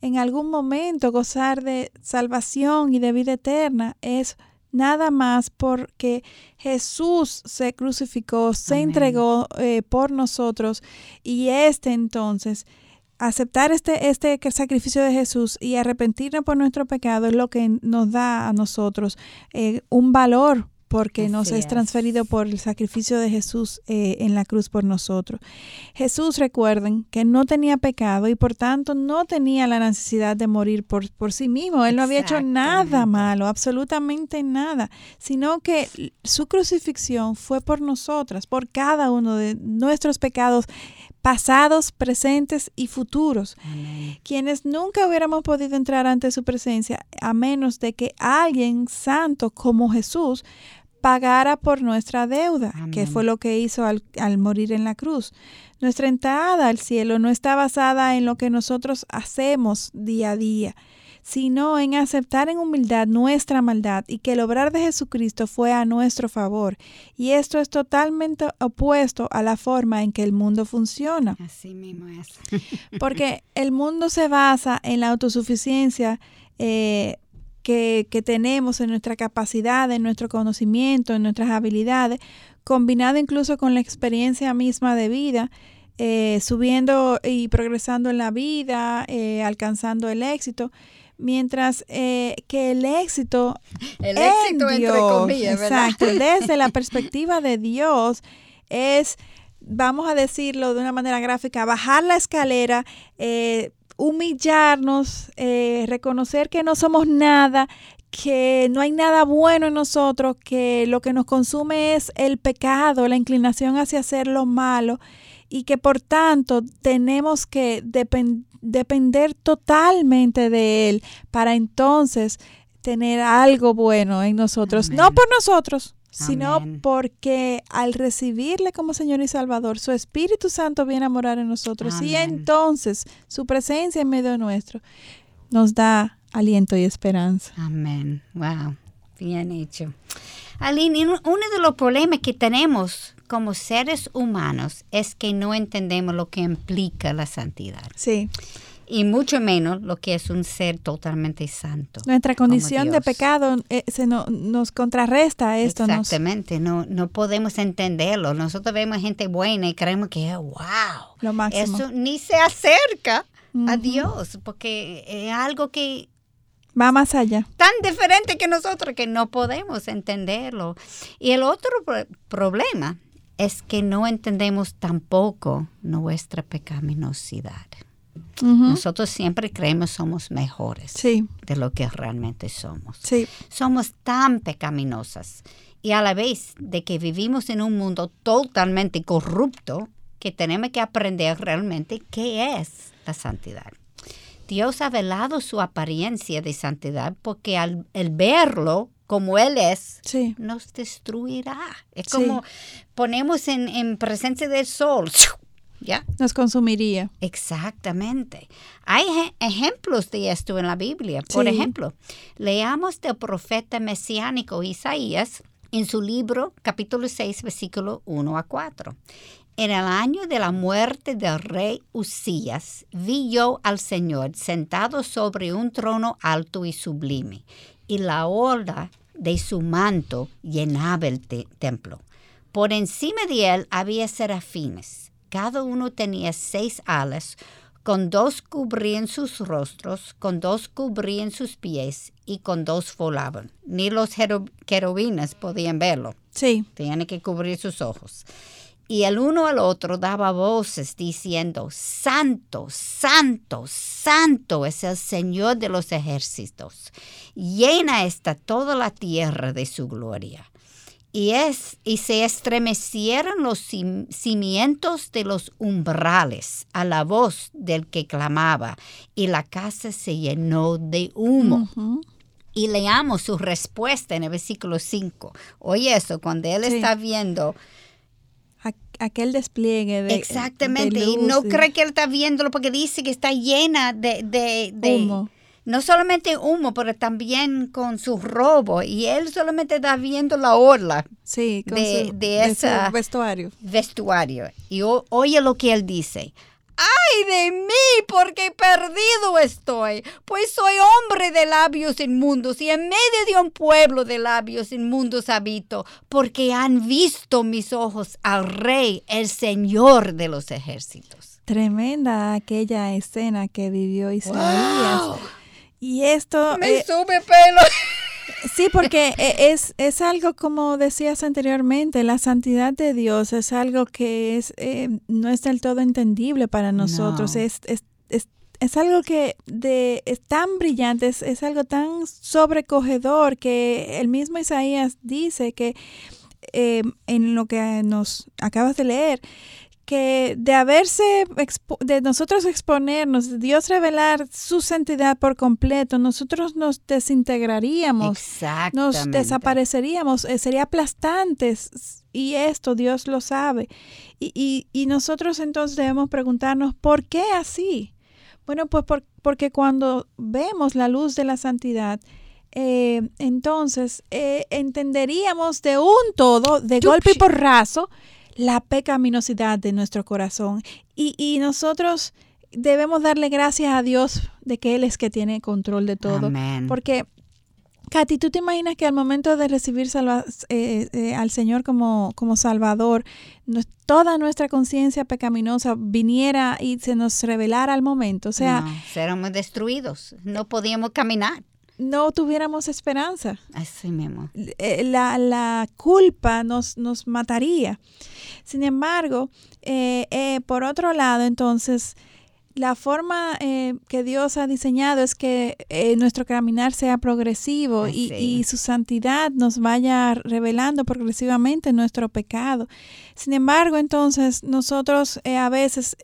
en algún momento gozar de salvación y de vida eterna, es nada más porque Jesús se crucificó, se entregó eh, por nosotros. Y este entonces aceptar este, este sacrificio de Jesús y arrepentirnos por nuestro pecado es lo que nos da a nosotros eh, un valor porque nos es transferido por el sacrificio de Jesús eh, en la cruz por nosotros. Jesús, recuerden, que no tenía pecado y por tanto no tenía la necesidad de morir por, por sí mismo. Él no había hecho nada malo, absolutamente nada, sino que su crucifixión fue por nosotras, por cada uno de nuestros pecados pasados, presentes y futuros, quienes nunca hubiéramos podido entrar ante su presencia a menos de que alguien santo como Jesús pagara por nuestra deuda, que fue lo que hizo al, morir en la cruz. Nuestra entrada al cielo no está basada en lo que nosotros hacemos día a día, sino en aceptar en humildad nuestra maldad y que el obrar de Jesucristo fue a nuestro favor. Y esto es totalmente opuesto a la forma en que el mundo funciona. Así mismo es. Porque el mundo se basa en la autosuficiencia eh, que, tenemos en nuestra capacidad, en nuestro conocimiento, en nuestras habilidades, combinado incluso con la experiencia misma de vida, eh, subiendo y progresando en la vida, eh, alcanzando el éxito, mientras eh, que el éxito, el éxito entre comillas, exacto, desde la perspectiva de Dios es, vamos a decirlo de una manera gráfica, bajar la escalera, humillarnos, eh, reconocer que no somos nada, que no hay nada bueno en nosotros, que lo que nos consume es el pecado, la inclinación hacia hacer lo malo y que por tanto tenemos que depender totalmente de Él para entonces tener algo bueno en nosotros, no por nosotros, sino porque al recibirle como Señor y Salvador, su Espíritu Santo viene a morar en nosotros y entonces su presencia en medio nuestro nos da aliento y esperanza. Amén. Wow. Bien hecho. Aline, uno de los problemas que tenemos como seres humanos es que no entendemos lo que implica la santidad. Sí y mucho menos lo que es un ser totalmente santo. Nuestra condición de pecado eh, se nos contrarresta esto. Exactamente, no, no podemos entenderlo. Nosotros vemos gente buena y creemos que, wow, lo máximo. eso ni se acerca a Dios, porque es algo que va más allá. Tan diferente que nosotros que no podemos entenderlo. Y el otro problema es que no entendemos tampoco nuestra pecaminosidad. Nosotros siempre creemos somos mejores de lo que realmente somos. Somos tan pecaminosas y a la vez de que vivimos en un mundo totalmente corrupto que tenemos que aprender realmente qué es la santidad. Dios ha velado su apariencia de santidad porque al verlo como Él es, nos destruirá. Es como ponemos en, en presencia del sol, ¿Ya? Nos consumiría. Exactamente. Hay ejemplos de esto en la Biblia. Por ejemplo, leamos del profeta mesiánico Isaías en su libro capítulo 6, versículo 1 a 4. En el año de la muerte del rey Usías, vi yo al Señor sentado sobre un trono alto y sublime, y la ola de su manto llenaba el templo. Por encima de él había serafines cada uno tenía seis alas, con dos cubrían sus rostros, con dos cubrían sus pies y con dos volaban. Ni los querubines podían verlo. Sí. Tenían que cubrir sus ojos. Y el uno al otro daba voces diciendo, Santo, Santo, Santo es el Señor de los ejércitos. Llena está toda la tierra de su gloria. Y, es, y se estremecieron los cimientos de los umbrales a la voz del que clamaba, y la casa se llenó de humo. Y leamos su respuesta en el versículo 5. Oye eso, cuando él está viendo aquel despliegue de Exactamente, y no cree que él está viéndolo porque dice que está llena de, de, humo. No solamente humo, pero también con su robo. Y él solamente está viendo la orla sí, de, de, ese vestuario. vestuario. Y oye lo que él dice. ¡Ay de mí! Porque perdido estoy, pues soy hombre de labios inmundos y en medio de un pueblo de labios inmundos habito, porque han visto mis ojos al Rey, el Señor de los ejércitos. Tremenda aquella escena que vivió Isaías. Y esto... Me eh, sube pelo. Sí, porque e, es, es algo como decías anteriormente, la santidad de Dios es algo que es eh, no es del todo entendible para nosotros. Es, es, es, es, algo que de, es tan brillante, es, es algo tan sobrecogedor que el mismo Isaías dice que eh, en lo que nos acabas de leer, que de haberse, de nosotros exponernos, de Dios revelar su santidad por completo, nosotros nos desintegraríamos, nos desapareceríamos, eh, sería aplastante y esto Dios lo sabe. Y, y, nosotros entonces debemos preguntarnos, ¿por qué así? Bueno, pues porque cuando vemos la luz de la santidad, eh, entonces eh, entenderíamos de un todo, de golpe y porrazo, la pecaminosidad de nuestro corazón. Y, nosotros debemos darle gracias a Dios de que Él es que tiene control de todo. Porque, Katy, ¿tú te imaginas que al momento de recibir eh, eh, al Señor como, como Salvador, toda nuestra conciencia pecaminosa viniera y se nos revelara al momento? O sea, no, destruidos, no podíamos caminar no tuviéramos esperanza. Así mismo. Eh, la, la culpa nos, nos mataría. Sin embargo, eh, eh, por otro lado, entonces, la forma que Dios ha diseñado es que nuestro caminar sea progresivo y, y, su santidad nos vaya revelando progresivamente nuestro pecado. Sin embargo, entonces, nosotros a veces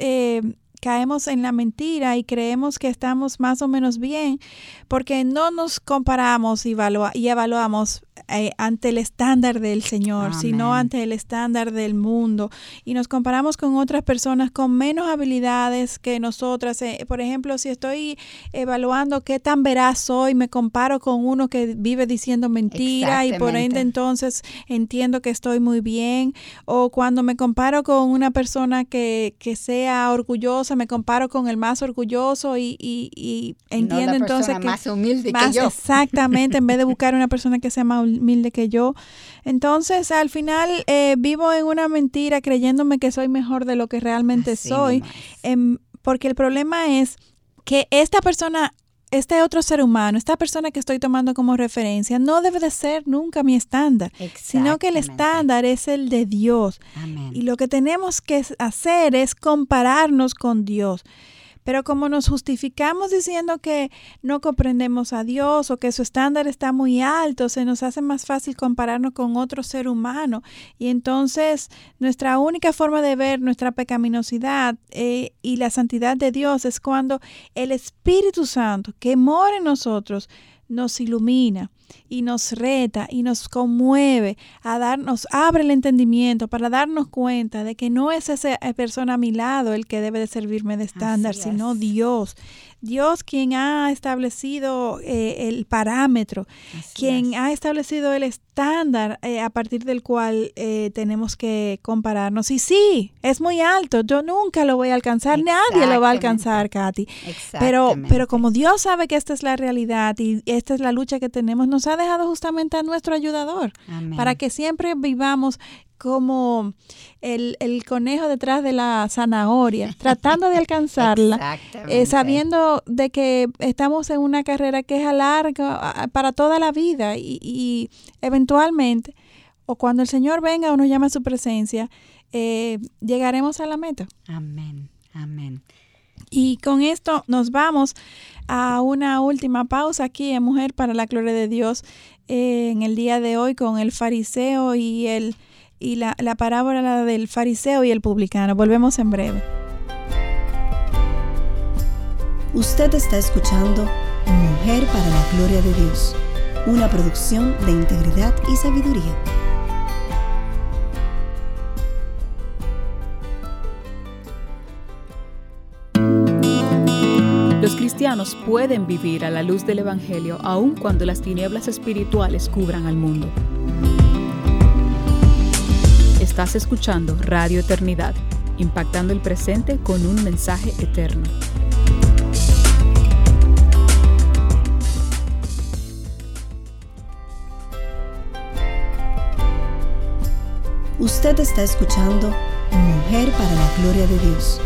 caemos en la mentira y creemos que estamos más o menos bien porque no nos comparamos y, y evaluamos eh, ante el estándar del Señor, sino ante el estándar del mundo. Y nos comparamos con otras personas con menos habilidades que nosotras. Eh, por ejemplo, si estoy evaluando qué tan veraz soy, me comparo con uno que vive diciendo mentira y por ende entonces entiendo que estoy muy bien. O cuando me comparo con una persona que, que sea orgullosa, me comparo con el más orgulloso y, y, entiendo entonces que... Más humilde que yo. Exactamente, en vez de buscar una persona que sea más humilde que yo. Entonces, al final, eh, vivo en una mentira creyéndome que soy mejor de lo que realmente soy, em, porque el problema es que esta persona este otro ser humano, esta persona que estoy tomando como referencia, no debe de ser nunca mi estándar, sino que el estándar es el de Dios. Y lo que tenemos que hacer es compararnos con Dios. Pero como nos justificamos diciendo que no comprendemos a Dios o que su estándar está muy alto, se nos hace más fácil compararnos con otro ser humano. Y entonces nuestra única forma de ver nuestra pecaminosidad eh, y la santidad de Dios es cuando el Espíritu Santo que mora en nosotros nos ilumina y nos reta y nos conmueve a darnos, abre el entendimiento para darnos cuenta de que no es esa persona a mi lado el que debe de servirme de estándar, sino Dios. Dios quien ha establecido eh, el parámetro, quien ha establecido el estándar eh, a partir del cual eh, tenemos que compararnos. Y sí, es muy alto, yo nunca lo voy a alcanzar, nadie lo va a alcanzar, Katy. Pero, pero como Dios sabe que esta es la realidad y esta es la lucha que tenemos, nos ha dejado justamente a nuestro ayudador para que siempre vivamos como el, conejo detrás de la zanahoria, tratando de alcanzarla, eh, sabiendo de que estamos en una carrera que es a larga, para toda la vida y, y, eventualmente, o cuando el Señor venga o nos llama a su presencia, eh, llegaremos a la meta. Amén, amén. Y con esto nos vamos a una última pausa aquí en Mujer para la Gloria de Dios eh, en el día de hoy con el fariseo y el y la, la parábola del fariseo y el publicano. Volvemos en breve. Usted está escuchando Mujer para la Gloria de Dios, una producción de integridad y sabiduría. Los cristianos pueden vivir a la luz del Evangelio aun cuando las tinieblas espirituales cubran al mundo. Estás escuchando Radio Eternidad, impactando el presente con un mensaje eterno. Usted está escuchando Mujer para la Gloria de Dios,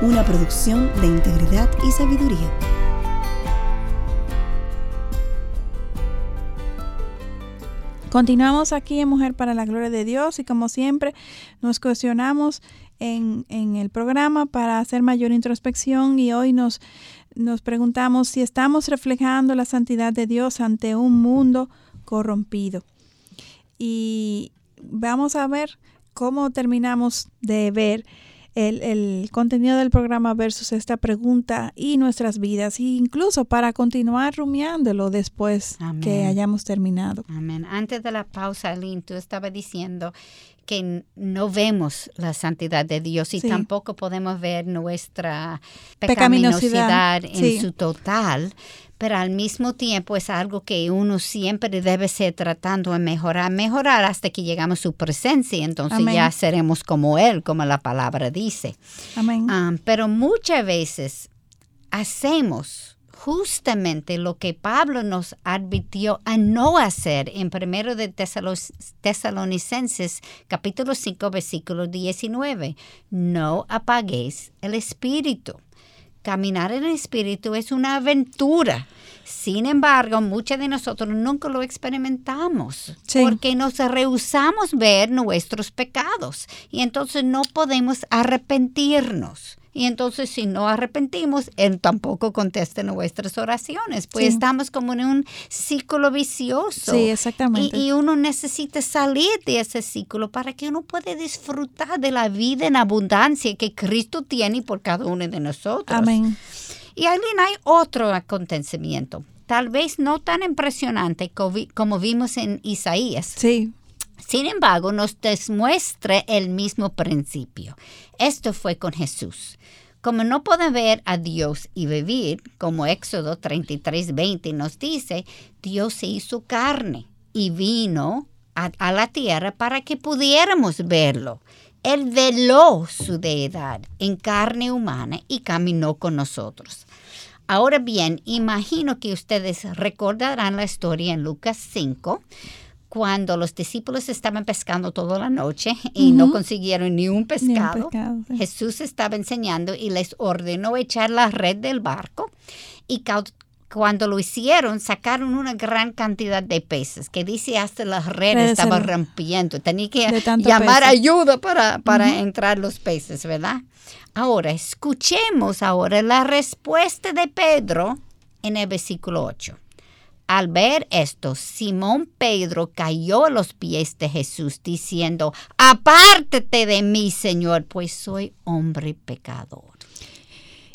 una producción de integridad y sabiduría. Continuamos aquí en Mujer para la Gloria de Dios y como siempre nos cuestionamos en, el programa para hacer mayor introspección y hoy nos, preguntamos si estamos reflejando la santidad de Dios ante un mundo corrompido. Y vamos a ver cómo terminamos de ver el, contenido del programa versus esta pregunta y nuestras vidas, e incluso para continuar rumiándolo después que hayamos terminado. Amén. Antes de la pausa, Lynn, tú estabas diciendo que no vemos la santidad de Dios y tampoco podemos ver nuestra pecaminosidad, en su total pero al mismo tiempo es algo que uno siempre debe ser tratando de mejorar, mejorar hasta que llegamos a su presencia, entonces ya seremos como Él, como la palabra dice. Amén. Ah, pero muchas veces hacemos justamente lo que Pablo nos advirtió a no hacer en primero de Tesalonicenses capítulo 5 versículo 19. No apaguéis el espíritu caminar en el Espíritu es una aventura. Sin embargo, muchos de nosotros nunca lo experimentamos porque nos rehusamos ver nuestros pecados y entonces no podemos arrepentirnos. Y entonces si no arrepentimos, Él tampoco contesta nuestras oraciones. Pues estamos como en un ciclo vicioso. Sí, exactamente. Y, uno necesita salir de ese ciclo para que uno pueda disfrutar de la vida en abundancia que Cristo tiene por cada uno de nosotros. Amén. Y Aileen, hay otro acontecimiento, tal vez no tan impresionante como vimos en Isaías. Sí. Sin embargo, nos demuestra el mismo principio. Esto fue con Jesús. Como no pueden ver a Dios y vivir, como Éxodo 33, 20 nos dice, Dios se hizo carne y vino a, a la tierra para que pudiéramos verlo. Él veló su deidad en carne humana y caminó con nosotros. Ahora bien, imagino que ustedes recordarán la historia en Lucas 5, cuando los discípulos estaban pescando toda la noche y no consiguieron ni un pescado, Jesús estaba enseñando y les ordenó echar la red del barco y cuando lo hicieron sacaron una gran cantidad de peces que dice hasta la red estaba rompiendo, tenía que llamar ayuda para, para entrar los peces, ¿verdad? Ahora, escuchemos ahora la respuesta de Pedro en el versículo 8. Al ver esto, Simón Pedro cayó a los pies de Jesús diciendo, apártate de mí, Señor, pues soy hombre pecador.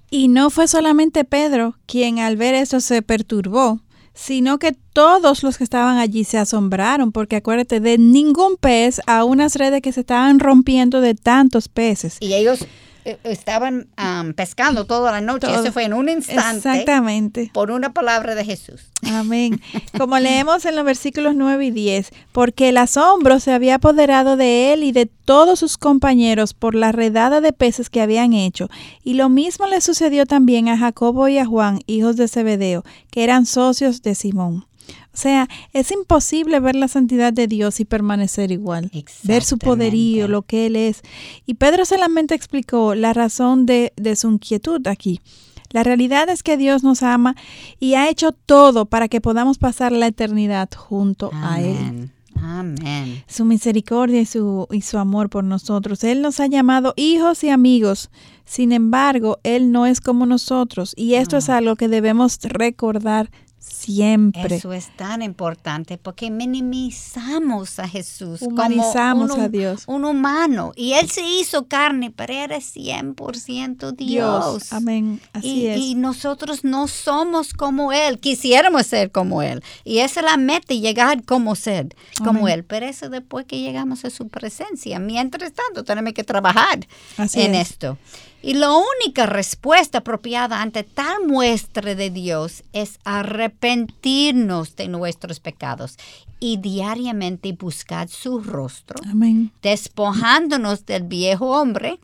Y no fue solamente Pedro quien al ver eso se perturbó, sino que todos los que estaban allí se asombraron, porque acuérdate, de ningún pez a unas redes que se estaban rompiendo de tantos peces. Y ellos eh, estaban pescando toda la noche. Eso fue en un instante. Exactamente. Por una palabra de Jesús. Amén. Como leemos en los versículos 9 y 10, porque el asombro se había apoderado de él y de todos sus compañeros por la redada de peces que habían hecho. Y lo mismo le sucedió también a Jacobo y a Juan, hijos de Zebedeo, que eran socios de Simón. O sea, es imposible ver la santidad de Dios y permanecer igual. Ver su poderío, lo que Él es. Y Pedro solamente explicó la razón de, de su inquietud aquí. La realidad es que Dios nos ama y ha hecho todo para que podamos pasar la eternidad junto a Él. Amén. Su misericordia y su, y su amor por nosotros. Él nos ha llamado hijos y amigos. Sin embargo, Él no es como nosotros. Y esto es algo que debemos recordar siempre. Eso es tan importante porque minimizamos a Jesús. Humanizamos como a Dios. Un humano. Y Él se hizo carne, pero era 100% Dios. Dios. Amén. Así y, es. y nosotros no somos como Él. Quisiéramos ser como Él. Y esa es la meta, llegar como ser, como Amén. Él. Pero eso después que llegamos a su presencia. Mientras tanto, tenemos que trabajar Así en es. esto. Y la única respuesta apropiada ante tal muestra de Dios es arrepentirnos de nuestros pecados y diariamente buscar su rostro, Amén. despojándonos del viejo hombre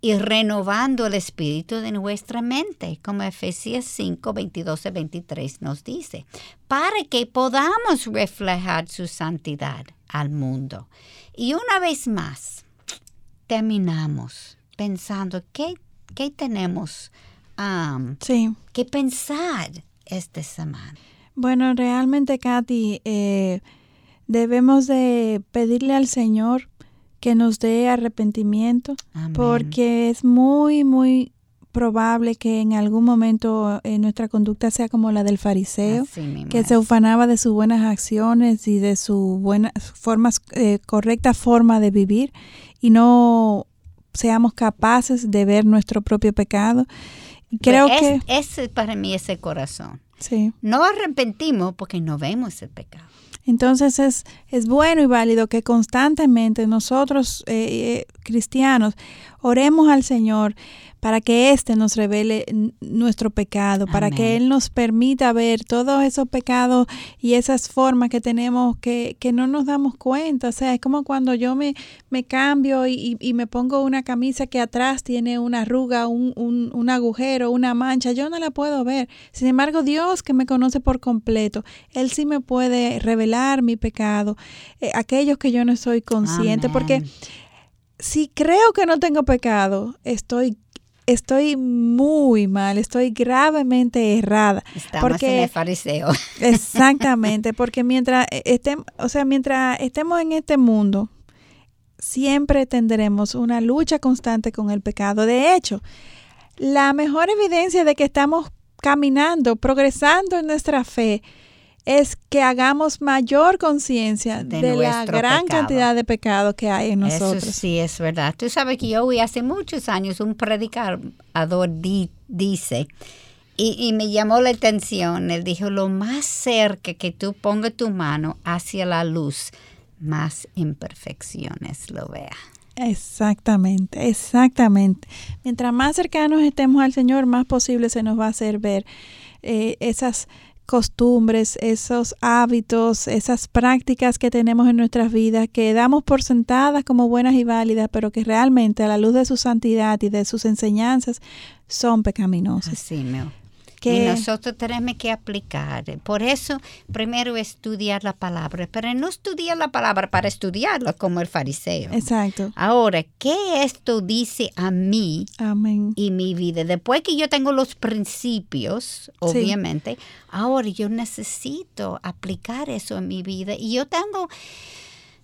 y renovando el espíritu de nuestra mente, como Efesios 5, 22 y 23 nos dice, para que podamos reflejar su santidad al mundo. Y una vez más, terminamos pensando qué, qué tenemos um, Sí. que pensar esta semana. Bueno, realmente, Katy, eh, debemos de pedirle al Señor que nos dé arrepentimiento, Amén. porque es muy, muy probable que en algún momento eh, nuestra conducta sea como la del fariseo, que se ufanaba de sus buenas acciones y de su buena formas, eh, correcta forma de vivir y no seamos capaces de ver nuestro propio pecado. Creo Pues que es- ese para mí es el corazón. sí. No arrepentimos porque no vemos el pecado. Entonces es, es bueno y válido que constantemente nosotros, eh, eh, cristianos, oremos al Señor para que éste nos revele nuestro pecado, para que Él nos permita ver todos esos pecados y esas formas que tenemos que, que no nos damos cuenta. O sea, es como cuando yo me, me cambio y, y- me pongo una camisa que atrás tiene una arruga, un, un, un agujero, una mancha, yo no la puedo ver. Sin embargo, Dios que me conoce por completo, Él sí me puede revelar mi pecado, eh, aquellos que yo no soy consciente, porque. Si creo que no tengo pecado, estoy estoy muy mal, estoy gravemente errada. Estamos porque- en el fariseo. Exactamente, porque mientras estemos, o sea, mientras estemos en este mundo, siempre tendremos una lucha constante con el pecado. De hecho, la mejor evidencia de que estamos caminando, progresando en nuestra fe, es que hagamos mayor conciencia De de, la gran pecado. cantidad de pecado que hay en nosotros. Eso sí es verdad. Tú sabes que yo oí hace muchos años un predicador di- dice, y, y me llamó la atención, él dijo, lo más cerca que tú pongas tu mano hacia la luz, más imperfecciones lo vea. Exactamente, exactamente. Mientras más cercanos estemos al Señor, más posible se nos va a hacer ver eh, esas costumbres, esos hábitos, esas prácticas que tenemos en nuestras vidas, que damos por sentadas como buenas y válidas, pero que realmente a la luz de su santidad y de sus enseñanzas son pecaminosas. Mismo. Y Que- nosotros tenemos que aplicar. Por eso, primero estudiar la palabra, pero no estudiar la palabra para estudiarla como el fariseo. Exacto. Ahora, ¿qué esto dice a mí Amén. y mi vida? Después que yo tengo los principios, obviamente, ahora yo necesito aplicar eso en mi vida y yo tengo...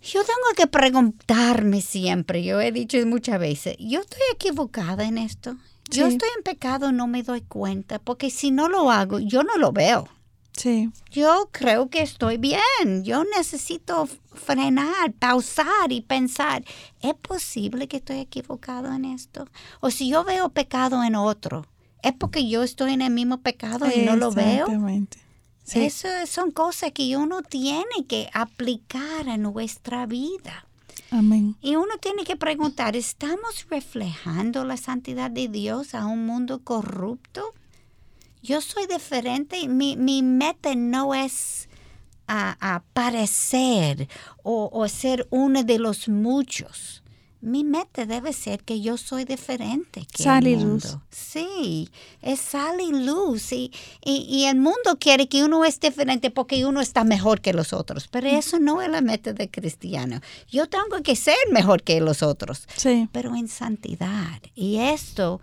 Yo tengo que preguntarme siempre, yo he dicho muchas veces, ¿yo estoy equivocada en esto? Yo estoy en pecado, no me doy cuenta, porque si no lo hago, yo no lo veo. Sí, Yo creo que estoy bien. Yo necesito frenar, pausar y pensar, ¿es posible que estoy equivocado en esto? O si yo veo pecado en otro, ¿es porque yo estoy en el mismo pecado y no lo veo? Exactamente. Sí. Eso son cosas que uno tiene que aplicar a nuestra vida. Amén. Y uno tiene que preguntar, ¿estamos reflejando la santidad de Dios a un mundo corrupto? Yo soy diferente, mi, mi meta no es a, a parecer o, o ser uno de los muchos. Mi meta debe ser que yo soy diferente que Sal y el mundo. luz. Sí, es sal y luz. Y, y, y el mundo quiere que uno es diferente porque uno está mejor que los otros. Pero eso no es la meta del cristiano. Yo tengo que ser mejor que los otros, Sí. pero en santidad. Y esto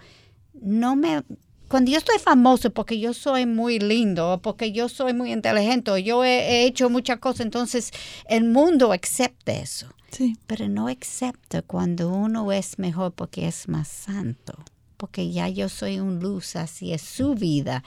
no me... Cuando yo estoy famoso porque yo soy muy lindo, porque yo soy muy inteligente, yo he, he hecho muchas cosas, entonces el mundo acepta eso Sí. pero no acepta cuando uno es mejor porque es más santo, porque ya yo soy un luz, es su vida,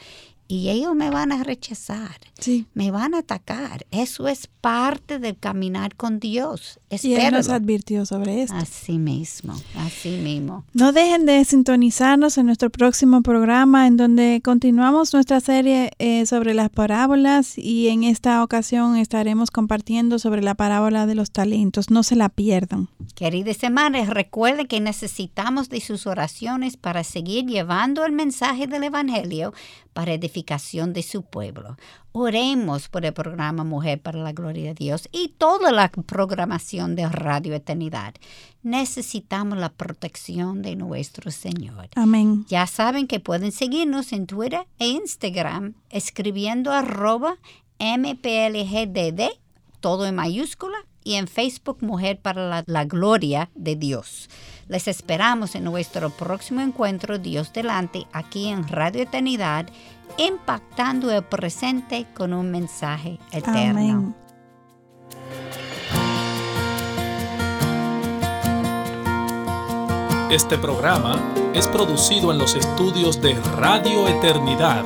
y ellos me van a rechazar, Sí. me van a atacar. Eso es parte del caminar con Dios. Y Él nos advirtió sobre esto. Así mismo, así mismo. No dejen de sintonizarnos en nuestro próximo programa en donde continuamos nuestra serie eh, sobre las parábolas y en esta ocasión estaremos compartiendo sobre la parábola de los talentos. No se la pierdan. Queridos hermanos, recuerden que necesitamos de sus oraciones para seguir llevando el mensaje del Evangelio para edificación de su pueblo. Oremos por el programa Mujer para la Gloria de Dios y toda la programación de Radio Eternidad. Necesitamos la protección de nuestro Señor. Amén. Ya saben que pueden seguirnos en Twitter e Instagram escribiendo arroba MPLGDD, todo en mayúscula, y en Facebook Mujer para la, la Gloria de Dios. Les esperamos en nuestro próximo encuentro Dios delante aquí en Radio Eternidad, impactando el presente con un mensaje eterno. Amén. Este programa es producido en los estudios de Radio Eternidad.